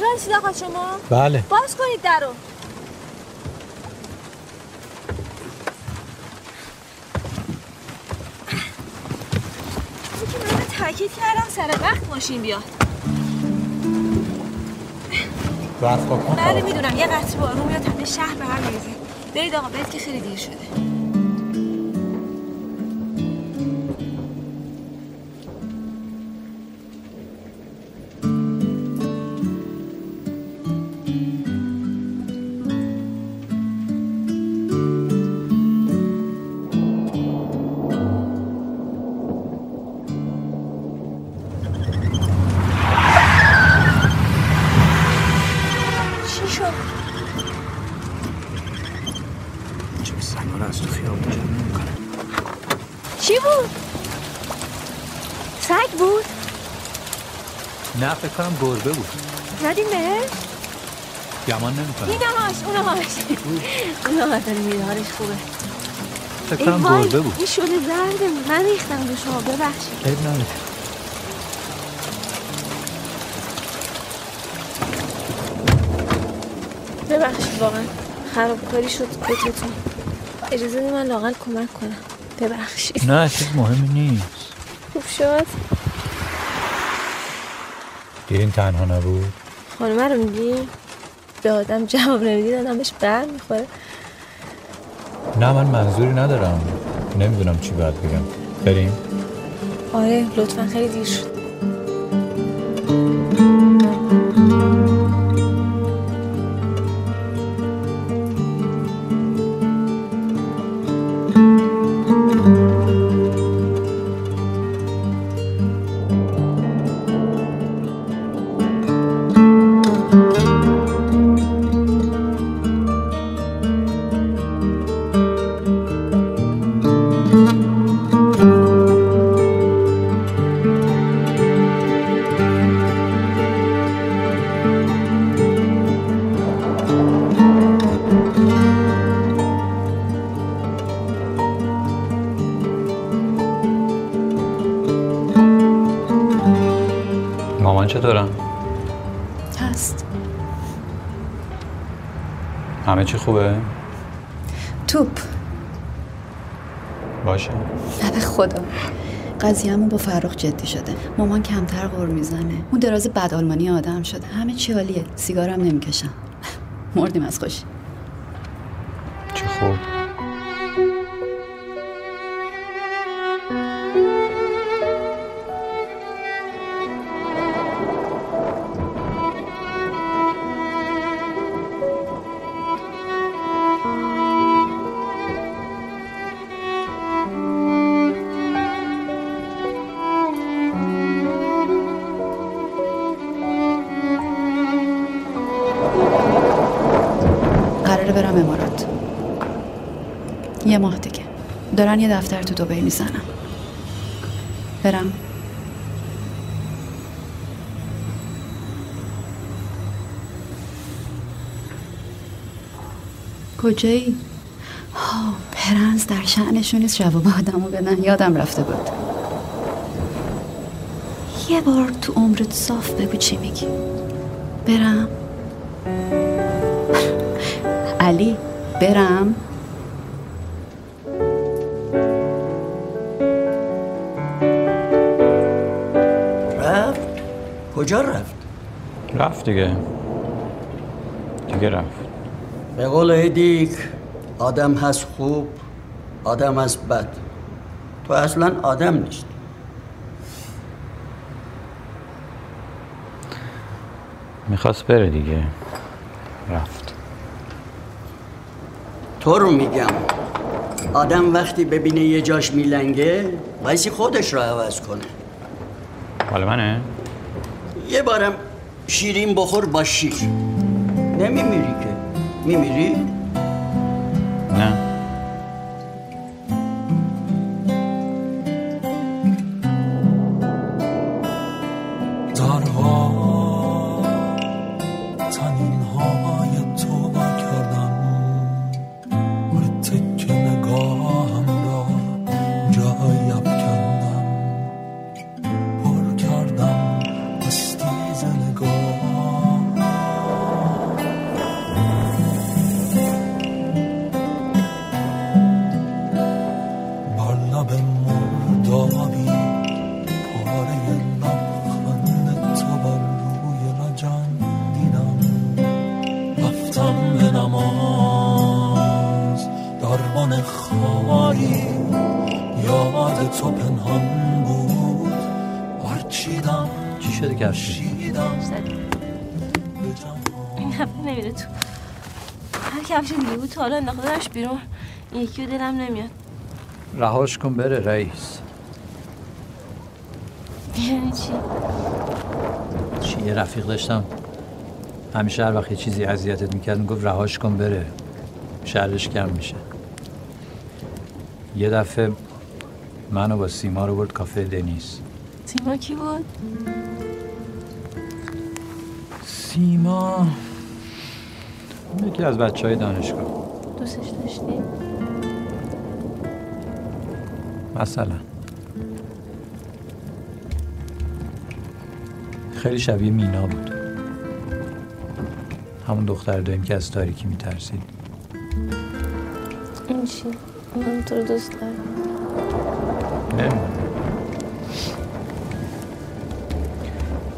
راستی آقا شما. بله. باز کنید درو تاکید کردم سر وقت ماشین بیاد. کن بله می‌دونم. یه قطر بارون میاد همه شهر به هم میریزه. برید آقا برید که خیلی دیر شده. نه فکر کنم گربه بود. زدیم بهش؟ گمان نمی‌کنم. اینهاش اونهاش اونهاش میره حالش خوبه. فکر کنم گربه بود. این شده زرده من ریختم به شما ببخشید. عیب نداره. ببخشید واقعا خرابکاری شد کتتون اجازه من لاقل کمک کنم. ببخشید. نه چیز مهمی نیست. خوب شد؟ دیرین تنها نبود؟ خانمه رو میگی؟ به آدم جواب نمی‌دید آدم بهش بر می‌خوره. نه من منظوری ندارم. نمی‌دونم چی باید بگم. بریم؟ آره لطفا خیلی دیر شد. مامان چطورم هست. همه چی خوبه؟ توپ. باشه. نه به خدا. قضیهمون با فرخ جدی شده. مامان کمتر غور می‌زنه. اون دراز بد آلمانی آدم شده. همه چی عالیه. سیگارم نمی‌کشم. مردیم از خوشی. برم امارات. یه ماه دیگه. دارن یه دفتر تو دبی می‌زنم برم. کجایی؟ ها پرنس در شعنشون نیست. جواب آدمو بدن. یادم رفته بود. یه بار تو عمرت صاف بگو چی میگی. برم. علی برم. رفت؟ کجا رفت؟ رفت دیگه. دیگه رفت. به قول هدیک آدم هست خوب آدم هست بد. تو اصلا آدم نیست می‌خواست بره دیگه. رفت. تو رو میگم؟ آدم وقتی ببینه یه جاش میلنگه وایسی خودش رو عوض کنه. حال منه؟ یه بارم شیرین بخور با شیر. نمیمیری که. میمیری؟ نه. زمان خاری یاد تو پنهان بود. برچیدم چی شده کردی؟ این هفته نمیره تو. هر کفش دیگه بود تو حالا انداخته بیرون. این یکی دلم نمیاد. رهاش کن بره رئیس. یعنی چی؟ چی یه رفیق داشتم. همیشه هر وقت یه چیزی اذیتت می‌کرد می‌گفت رهاش کن بره. شرش کم میشه. یه دفعه منو با سیما رو برد کافه دنیس سیما کی بود؟ سیما یکی از بچه های دانشگاه دوستش داشتی؟ مثلا خیلی شبیه مینا بود همون دختر داریم که از تاریکی میترسید این چی؟ رو دوست دارم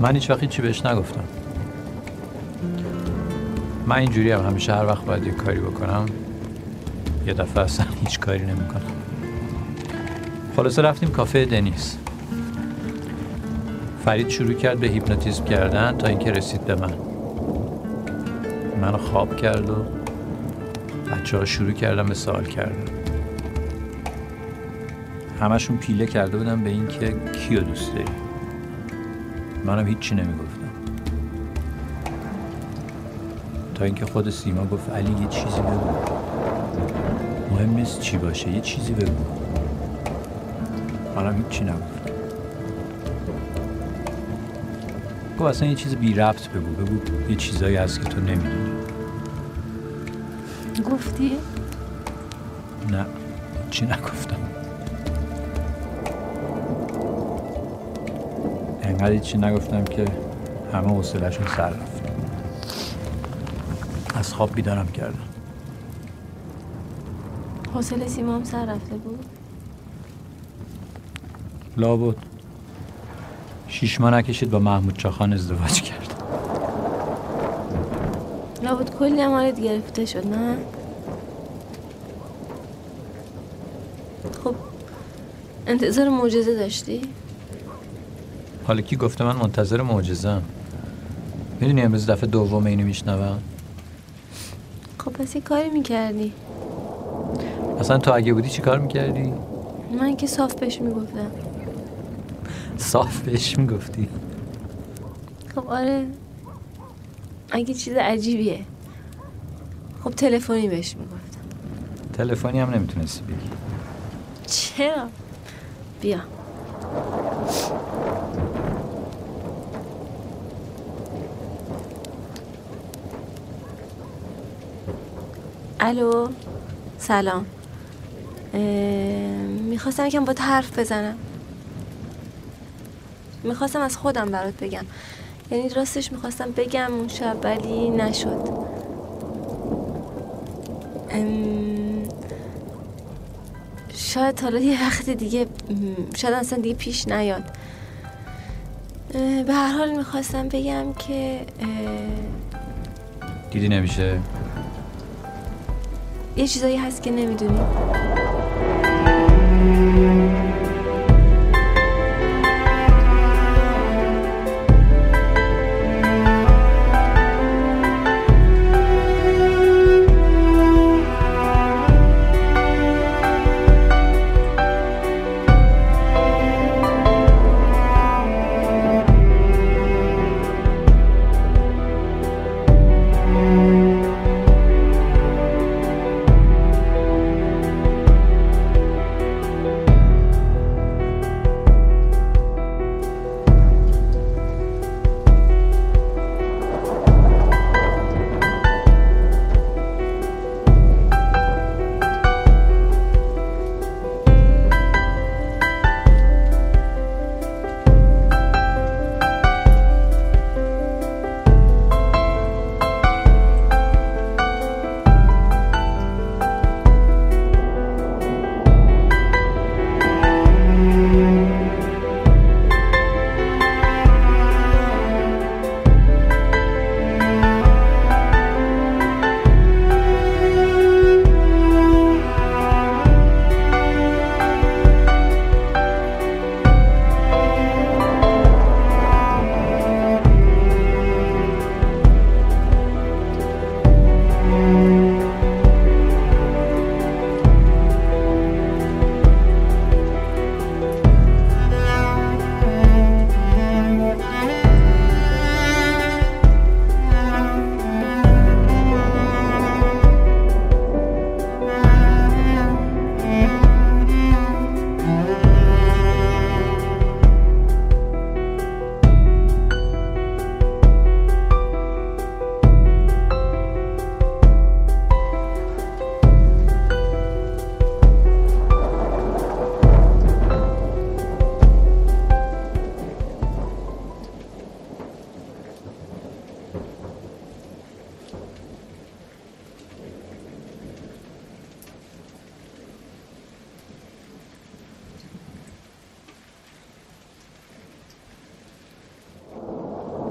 من هیچ وقت چی بهش نگفتم من اینجوری هم همیشه هر وقت باید یه کاری بکنم یه دفعه اصلا هیچ کاری نمی‌کنم خلاصه رفتیم کافه دنیس فرید شروع کرد به هیپنوتیزم کردن تا اینکه رسید به من منو خواب کرد و بچه ها شروع کردن به سوال کردن همشون پیله کرده بودن به اینکه کیو دوست داری. منم هیچی نمی‌گفتم. تا اینکه خود سیما گفت علی یه چیزی بگو. مهم نیست چی باشه یه چیزی بگو. منم هیچی نگفتم. گفت اصلا یه چیز بی ربط بگو بگو یه چیزایی هست که تو نمی‌دونی. گفتی؟ نه چی نگفتم. انقدر چی نگفتم که همه حوصله‌شون سر رفت از خواب بیدارم کردم. حوصله سیما هم سر رفته بود؟ لابد. شیش ماه نکشید با محمود چاخان ازدواج کرد. لابد کلی هم حالت گرفته شد نه؟ خب انتظار معجزه داشتی؟ حالا کی گفته من منتظر معجزه‌ام؟ می‌دونی امروز دفعه دوم اینو میشنوم؟ خب پس یه کاری می‌کردی. اصلا تو اگه بودی چی کار می‌کردی؟ من که صاف بهش می‌گفتم. صاف بهش می‌گفتی؟ خب آره. اگه چیز عجیبیه. خب تلفنی بهش می‌گفتم. تلفنی هم نمی‌تونستی بگی. چرا؟ بیا. الو سلام. می‌خواستم یکم با حرف بزنم. می‌خواستم از خودم برات بگم. یعنی راستش می‌خواستم بگم اون شب ولی نشد. شاید حالا یه وقت دیگه شاید اصلا دیگه پیش نیاد. به هر حال می‌خواستم بگم که دیدی نمیشه؟ یه چیزایی هست که نمی‌دونی.